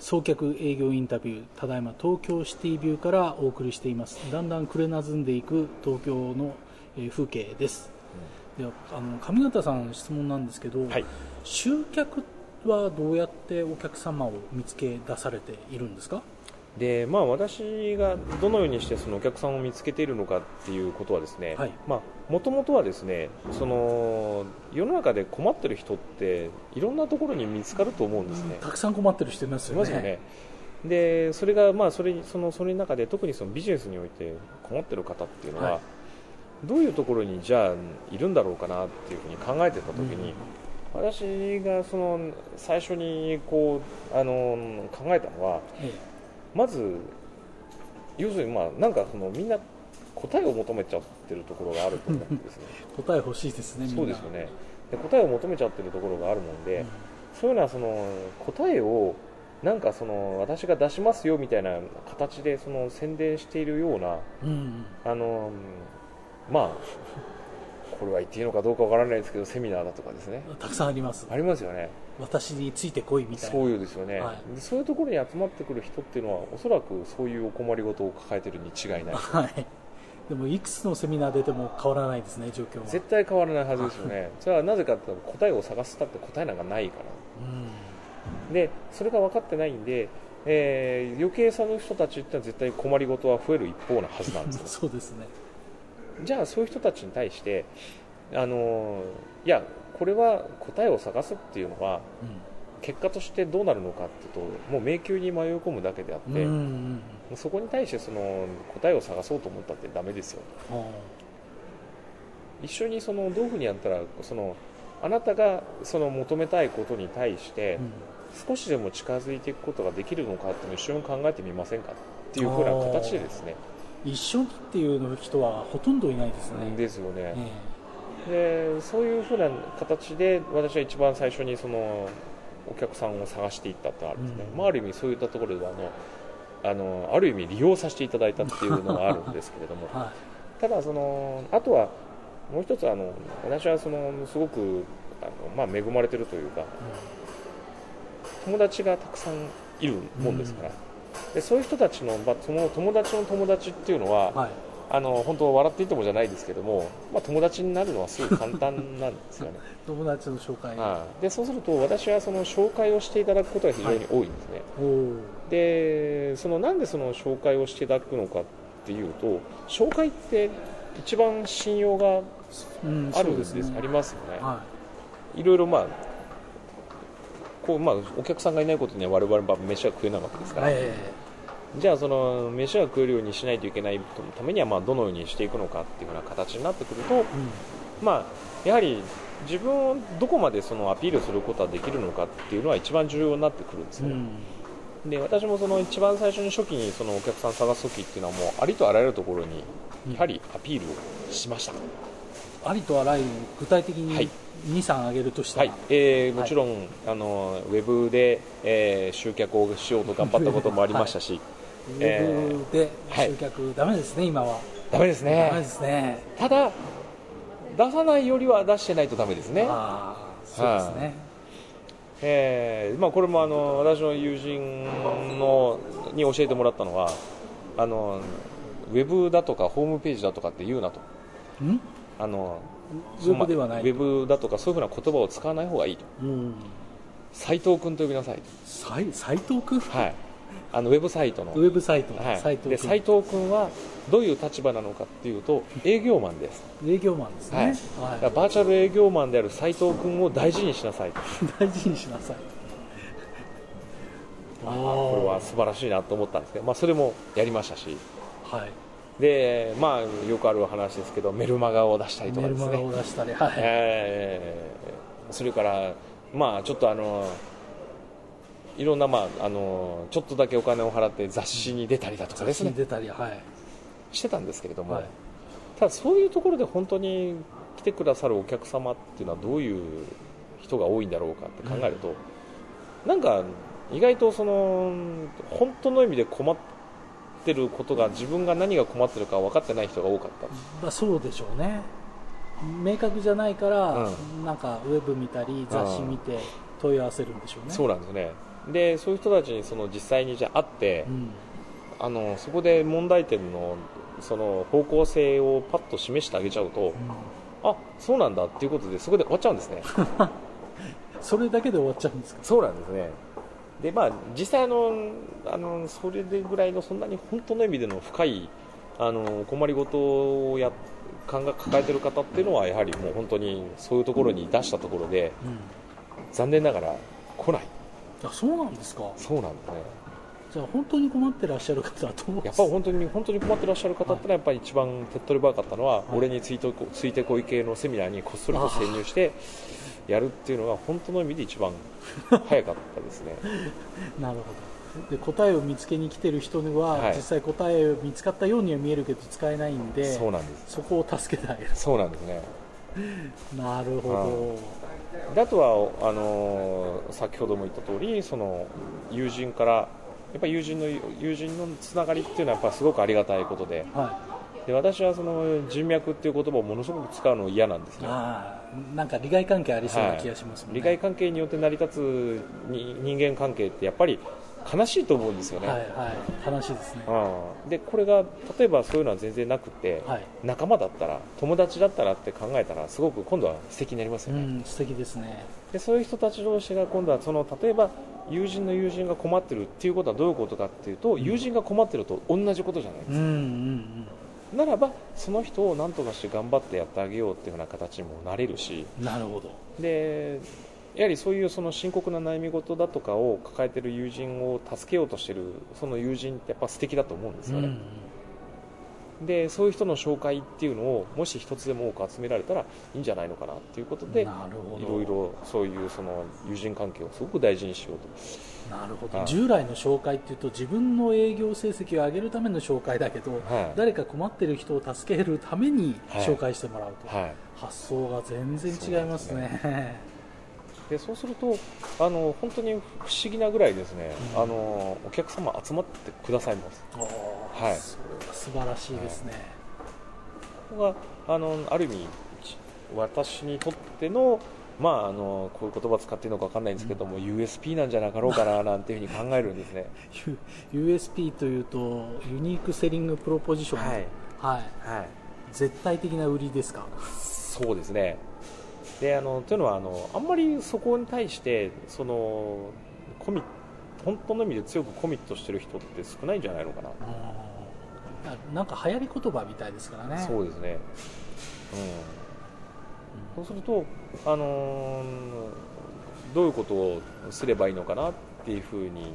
送客営業インタビューただいま東京シティビューからお送りしています。だんだんくれなずんでいく東京のえー風景です、ではあの上方さん質問なんですけど、はい。集客はどうやってお客様を見つけ出されているんですか？でまあ、私がどのようにしてそのお客さんを見つけているのかっていうことはですね、もともとはですねその世の中で困ってる人っていろんなところに見つかると思うんですね。たくさん困ってる人いますよね。いますよね。でそれがまあそれにそのそれの中で特にそのビジネスにおいて困ってる方っていうのは、はい。どういうところにじゃあいるんだろうかなっていうふうに考えてた時に、私がその最初にこうあの考えたのはえまず要するにまあなんかそのみんな答えを求めちゃってるところがあると思うんですね。え 答え欲しいですねそうですよね。で答えを求めちゃってるところがあるもんで、うんそういうのはその答えをなんかその私が出しますよみたいな形でその宣伝しているようなうんあのまあこれは言っていいのかどうかわからないですけどセミナーだとかですね。たくさんあります。ありますよね。私についてこいみたいな。そういうですよね、はい。でそういうところに集まってくる人っていうのはおそらくそういうお困りごとを抱えてるに違いない。はい。でもいくつのセミナー出ても変わらないですね状況は。絶対変わらないはずですよね。それはなぜかっていうと答えを探したって答えなんかないから。うん。でそれが分かってないんで、えー余計さの人たちってのは絶対困りごとは増える一方なはずなんですよ。そうですねじゃあそういう人たちに対してあのいやこれは答えを探すっていうのは結果としてどうなるのかっていうともう迷宮に迷い込むだけであって、うんうんうんそこに対してその答えを探そうと思ったってダメですよ。あ一緒にそのどういうふうにやったらそのあなたがその求めたいことに対して少しでも近づいていくことができるのかっていうのを一緒に考えてみませんかっていうふうな形でですね一緒にっていうの人はほとんどいないですね、ですよね、えでそういうふうな形で私は一番最初にそのお客さんを探していったってあるんですね、うん。まあ、ある意味そういったところではあのあのある意味利用させていただいたっていうのがあるんですけれども。え はただそのあとはもう一つあの私はそのすごくあの、まあ、恵まれてるというか友達がたくさんいるもんですから、でそういう人たちの、まあ、友達の友達っていうのは、い、はい、あの本当笑っていてもじゃないですけども、まあ、友達になるのはすごい簡単なんですよね。友達の紹介、はい。でそうすると私はその紹介をしていただくことが非常に多いんですね、おー。でそのなんでその紹介をしていただくのかっていうと紹介って一番信用がうんあるんです。ありますよね、はいろいろまあこうまあお客さんがいないことには我々は飯は食えないわけですから、えじゃあその飯が食えるようにしないといけないためにはまあどのようにしていくのかっていうような形になってくると、えうん。まあ、やはり自分をどこまでそのアピールすることができるのかっていうのは一番重要になってくるんですよね、うん。で私もその一番最初に初期にそのお客さん探す時っていうのはもうありとあらゆるところにやはりアピールをしました、ありとあらゆる具体的はい。に2、3挙げるとしたら、はい、えーもちろん、あのウェブで、えー集客をしようと頑張ったこともありましたし、ウェブではい集客、ダメですね、今は。ダメですダメでねすね。ただ出さないよりは出してないとダメですね。ああ、そうですね。えーまあ、これもあの私の友人のに教えてもらったのはあのウェブだとかホームページだとかって言うなと。ん？あのウェブではない。ウェブだとかそういうふうな言葉を使わない方がいいと。うん。斎藤君と呼びなさいと、斎斎藤君、はい、あのウェブサイトの。ウェブサイト、はい、斎藤君。で斉藤君はどういう立場なのかっていうと営業マンです、営業マンですね。はい。はだからバーチャル営業マンである斉藤君を大事にしなさい。と大事にしなさい。あーこれは素晴らしいなと思ったんですけど、まあ、それもやりましたし。はい。で、まあ、よくある話ですけどメルマガを出したりとメルマガかですねを出したり、はい。えーそれから、まあ、ちょっとあのいろんな、まあ、あのちょっとだけお金を払って雑誌に出たりだとかですね、出たり、はい。してたんですけれども、はいただそういうところで本当に来てくださるお客様っていうのはどういう人が多いんだろうかって考えると、なんか意外とその本当の意味で困ってることが自分が何が困ってるか分かってない人が多かった。まあ、そうでしょうね。明確じゃないから、うなんかウェブ見たり、雑誌見て問い合わせるんでしょうね。そうなんですね。でそういう人たちにその実際にじゃあ会って、うん。あのそこで問題点のその方向性をパッと示してあげちゃうと、あそうなんだっていうことでそこで終わっちゃうんですね。それだけで終わっちゃうんですか？そうなんですねでまあ実際あのあのそれでぐらいのそんなに本当の意味での深いあの困りごとをや考え抱えてる方っていうのはやはりもう本当にそういうところに出したところでうん。残念ながら来ない。あそうなんですか。そうなんですねじゃあ本当に困ってらっしゃる方はどうやっぱ本当に本当に困ってらっしゃる方ってのはやっぱり一番手っ取り早かったのは、俺についてこついてこい系のセミナーにこっそりと潜入してやるっていうのが本当の意味で一番早かったですね。なるほど。で答えを見つけに来てる人には、はい。実際答えを見つかったようには見えるけど使えないんでそうなんです。そこを助けてあげる。そうなんですね。なるほであとはあのー先ほども言った通りその友人からやっぱり友人の友人のつながりっていうのはやっぱすごくありがたいことで。どはで私はその人脈っていう言葉をものすごく使うの嫌なんですいねなんか利害関係ありそうな気がしますもんね、利害関係によって成り立つに人間関係ってやっぱり悲しいと思うんですよね、はいはい。話ですね。うん、でこれが例えばそういうのは全然なくて、はい。仲間だったら友達だったらって考えたらすごく今度は素敵になりますうよね、ん素敵ですね。でそういう人たち同士が今度はその例えば友人の友人が困ってるっていうことはどういうことかっていうと、友人が困ってると同じことじゃないですか、うんうんならばその人を何とかして頑張ってやってあげようっていうような形にもなれるし。うんなるほど。でやはりそういうその深刻な悩み事だとかを抱えている友人を助けようとしているその友人ってやっぱ素敵だと思うんですよね、うんでそういう人の紹介っていうのをもし一つでも多く集められたらいいんじゃないのかなっていうことでいろいろそういうその友人関係をすごく大事にしようと。なるほど。はい。従来の紹介っていうと自分の営業成績を上げるための紹介だけど、はい。誰か困ってる人を助けるためにはい。紹介してもらうと、はい。発想が全然違いますねでそうするとあの本当に不思議なぐらいですね、うん。あのお客様集まってくださいます。はい。それは素晴らしいですね、ここがあのある意味ち私にとってのまあ、あのこういう言葉使っていいのか分かんないんですけども、USP なんじゃなかろうかな なんていうふうに考えるんですね。USP というとユニークセリングプロポジション、はい。はい。はい。絶対的な売りですか？そうですねであのというのはあのあんまりそこに対してそのコミ本当の意味で強くコミットしてる人って少ないんじゃないのかな、うんなんか流行り言葉みたいですからね。そうですね、うん、そうすると、あのーどういうことをすればいいのかなっていうふうに、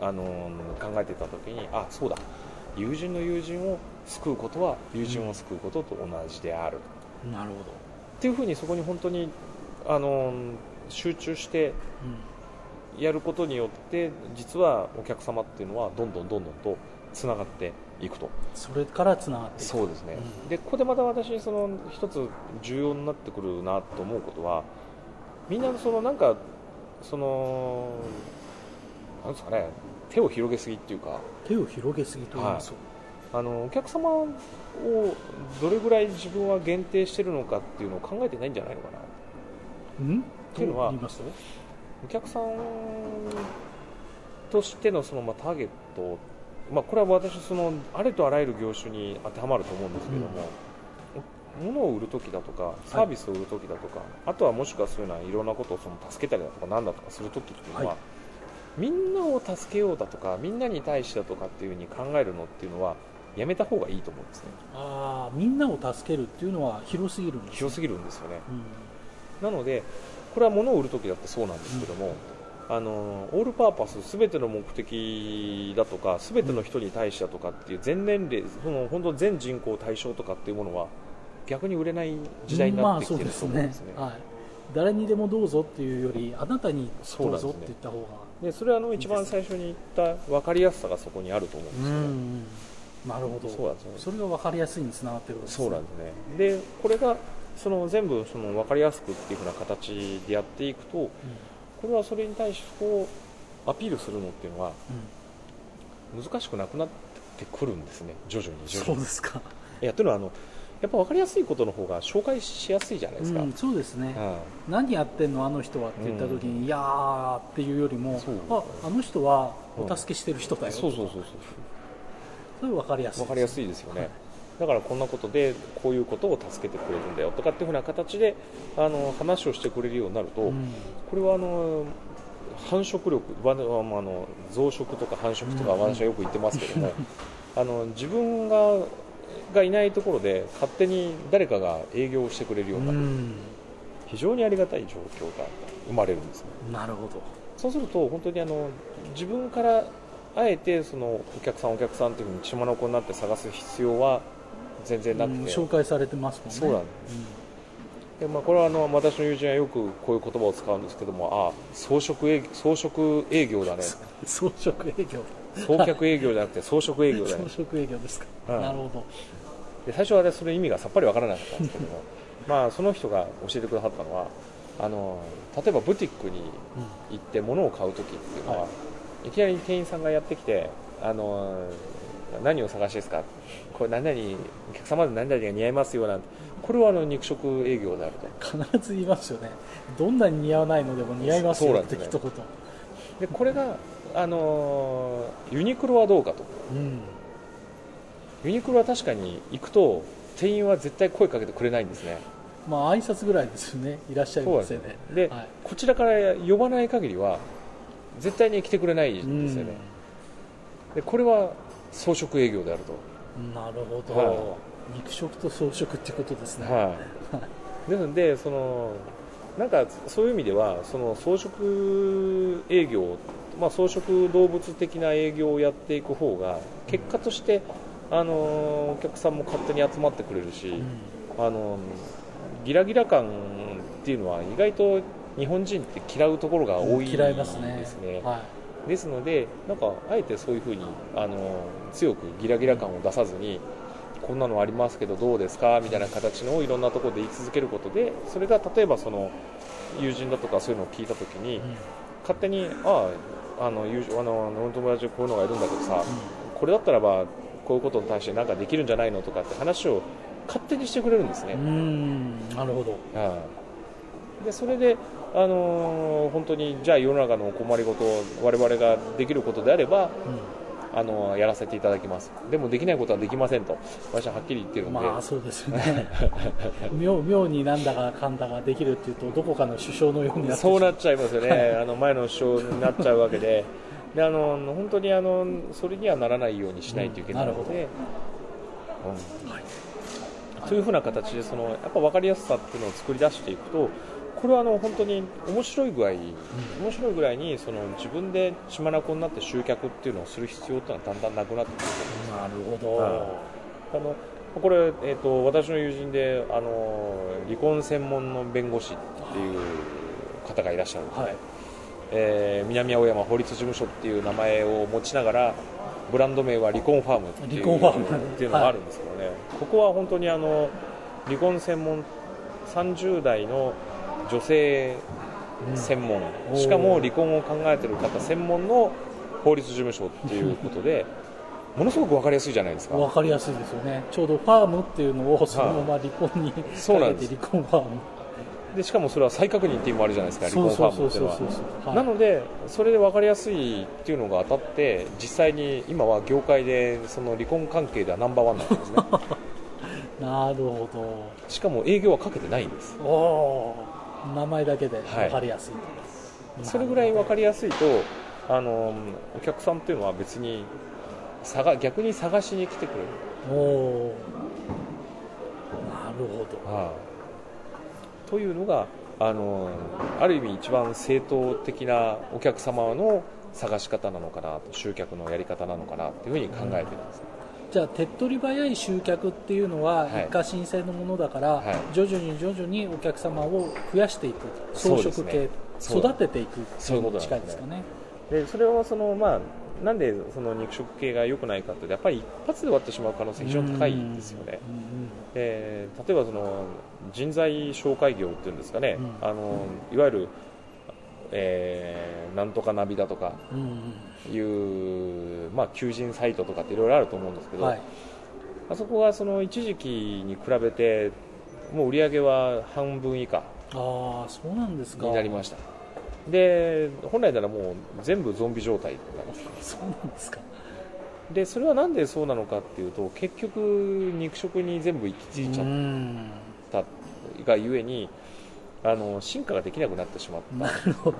あのー考えてた時にあそうだ。友人の友人を救うことは友人を救うことと同じである、なるほど、っていうふうにそこに本当に、あのー集中してうん。やることによって実はお客様っていうのはどんどんどんどんとつながっていくと。それからつながっていく。そうですね、うん。でここでまた私その一つ重要になってくるなと思うことはみんなそのなんかそのなんですかね手を広げすぎっていうか。手を広げすぎと言いますと、あのお客様をどれぐらい自分は限定してるのかっていうのを考えてないんじゃないのかな。うんていうのはお客さんとしてのそのまあターゲット、まあ、これは私そのありとあらゆる業種に当てはまると思うんですけども、物を売るときだとかサービスを売るときだとか、あとはもしくはそういうのはいろんなことをその助けたりだとかなんだとかするときっていうのは、はい。みんなを助けようだとかみんなに対してだとかっていうふうに考えるのっていうのはやめた方がいいと思うんですね。ああみんなを助けるっていうのは広すぎるんです、ね、広すぎるんですよね。うん。なのでこれは物を売るときだってそうなんですけども、あのオールパーパスすべての目的だとかすべての人に対してだとかっていう全年齢その本当全人口対象とかっていうものは逆に売れない時代になってきてると思うんですね,、まあそうですね。はい、誰にでもどうぞっていうよりあなたにどうぞって言った方がでそれはあの一番最初に言った分かりやすさがそこにあると思うんですよね、うんなるほど。そうなんですよね。それが分かりやすいにつながってるわけですそうなんですね。でこれがその全部その分かりやすくっていうふうな形でやっていくとこれはそれに対してこうアピールするのっていうのはうん。難しくなくなってくるんですね。徐々にうん徐々に。そうですか。いやというのはあのやっぱ分かりやすいことの方が紹介しやすいじゃないですか、うん、そうですね、うん。何やってんのあの人はって言った時に、いやーっていうよりもそう。ああの人はお助けしてる人だよ、そうそうそうそうそれ分かりやすい分かりやすいですよね、だからこんなことでこういうことを助けてくれるんだよとかっていうふうな形であの話をしてくれるようになると、うん。これはあの繁殖力わあの増殖とか繁殖とかうん。私はよく言ってますけども、あの自分ががいないところで勝手に誰かが営業をしてくれるようになる、うん。非常にありがたい状況が生まれるんですね。なるほど。そうすると本当にあの自分からあえてそのお客さんお客さんというふうに血眼になって探す必要は全然なくうんて、紹介されてますもんね。そうなんでまあ、これはあの私の友人はよくこういう言葉を使うんですけどもあ装飾営装飾営業だね。う ん装飾営業。送客営業じゃなくて装飾営業だ装ね。飾営業ですか、うん。なるほど。で最初は、ね、それ意味がさっぱりわからなかったんですけどもまあその人が教えてくださったのはあの例えばブティックに行って物を買う時っていうのは、、はいきなり店員さんがやってきてあの何を探しですか？これ何々お客様で何々が似合いますよなんて。これはあの肉食営業であると。必ず言いますよね。どんなに似合わないのでも似合いますよって一言。でこれが、あのユニクロはどうかと。うん。ユニクロは確かに行くと店員は絶対声かけてくれないんですね。まあ挨拶ぐらいですよね。いらっしゃいませね。で、はい。こちらから呼ばない限りは絶対に来てくれないんですよね、でこれは装飾営業であると。うんなるほど、は肉食と装飾ってことですね、はい、ですのでそのなんかそういう意味ではその装飾営業、まあ、装飾動物的な営業をやっていく方が結果として、あのお客さんも勝手に集まってくれるし、うん。あのギラギラ感っていうのは意外と日本人って嫌うところが多いです嫌いますね。ねはですのでなんかあえてそういうふうにあの強くギラギラ感を出さずにこんなのありますけどどうですか？みたいな形のをいろんなところで言い続けることでそれが例えばその友人だとかそういうのを聞いた時に、い、うん。勝手にあああの友人あの俺の友達こういうのがいるんだけどさ、これだったらばこういうことに対して何かできるんじゃないのとかって話を勝手にしてくれるんですね。う。んなるほど。はい。でそれで、あのー本当にじゃあ世の中のお困りごとを我々ができることであれば、あのーやらせていただきます。でもできないことはできませんと私ははっきり言ってるうんんで、まあそうですよね。妙妙になんだかかんだができるっていうとどこかの首相のようになってそうなっっちゃいますよね。あの前の首相になっちゃうわけで。であの本当にあのそれにはならないようにしないといけないので、うんというふうな形でそのやっぱ分かりやすさっていうのを作り出していくとこれはあの本当に面白い具合、面白いぐらいにその自分で血眼になって集客っていうのをする必要っていうのはだんだんなくなってくるなるほど、はあのこれ、えー、と私の友人であの離婚専門の弁護士っていう方がいらっしゃるんではい。えー南青山法律事務所っていう名前を持ちながらブランド名は離婚ファームっていう離婚ファーム。っていうのがあるんですけどね、ここは本当にあの離婚専門30代の女性専門、うん。しかも離婚を考えている方専門の法律事務所っていうことで ものすごく分かりやすいじゃないですか。分かりやすいですよね。ちょうどファームっていうのをそのまま離婚に そうなんです。かけて離婚ファーム。でしかもそれは再確認っていうのもあるじゃないですか離婚ファームっていうのは。なのでそれで分かりやすいっていうのが当たって実際に今は業界でその離婚関係ではナンバーワンなんですね。なるほしかも営業はかけてないんです。どおー名前だけで分かりやすい、それぐらい分かりやすいとあのお客さんっていうのは別に探逆に探しに来てくれる、おおなるほど。というのがあのある意味一番正当的なお客様の探し方なのかなと集客のやり方なのかなというふうに考えてるんです、じゃあ手っ取り早い集客っていうのははい。一過申請のものだから、はい。徐々に徐々にお客様を増やしていく。装飾系、ね育てていくっていうう。のにそういこと近いですかね。でそれはその、まあ、なんでその肉食系が良くないかというとやっぱり一発で終わってしまう可能性非常に高いんですよね。うんうん。で例えばその人材紹介業っていうんですかね、うん。あのいわゆる、えーなんとかナビだとかうんうん。いう、まあ、求人サイトとかっていろいろあると思うんですけど、はい。あそこがその一時期に比べてもう売り上げは半分以下ああそうなんですか。になりました。で本来ならもう全部ゾンビ状態 そうなんですか。でそれはなんでそうなのかっていうと結局肉食に全部行き着いちゃっん。たがゆえにあの進化ができなくなってしまった。なるほど。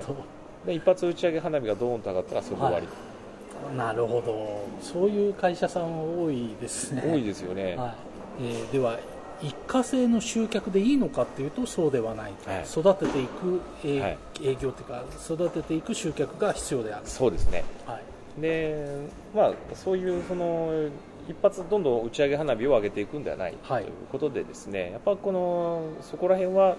で一発打ち上げ花火がドーンと上がったらそれで終わり、なるほど。そういう会社さん多いですね。多いですよね、はい。えーでは一過性の集客でいいのかっていうとそうではない、はい。育てていく、えーはい。営業というか育てていく集客が必要である、そうですね。はい、でまあそういうその一発どんどん打ち上げ花火を上げていくんではない、はい。ということでですね。やっぱこのそこら辺は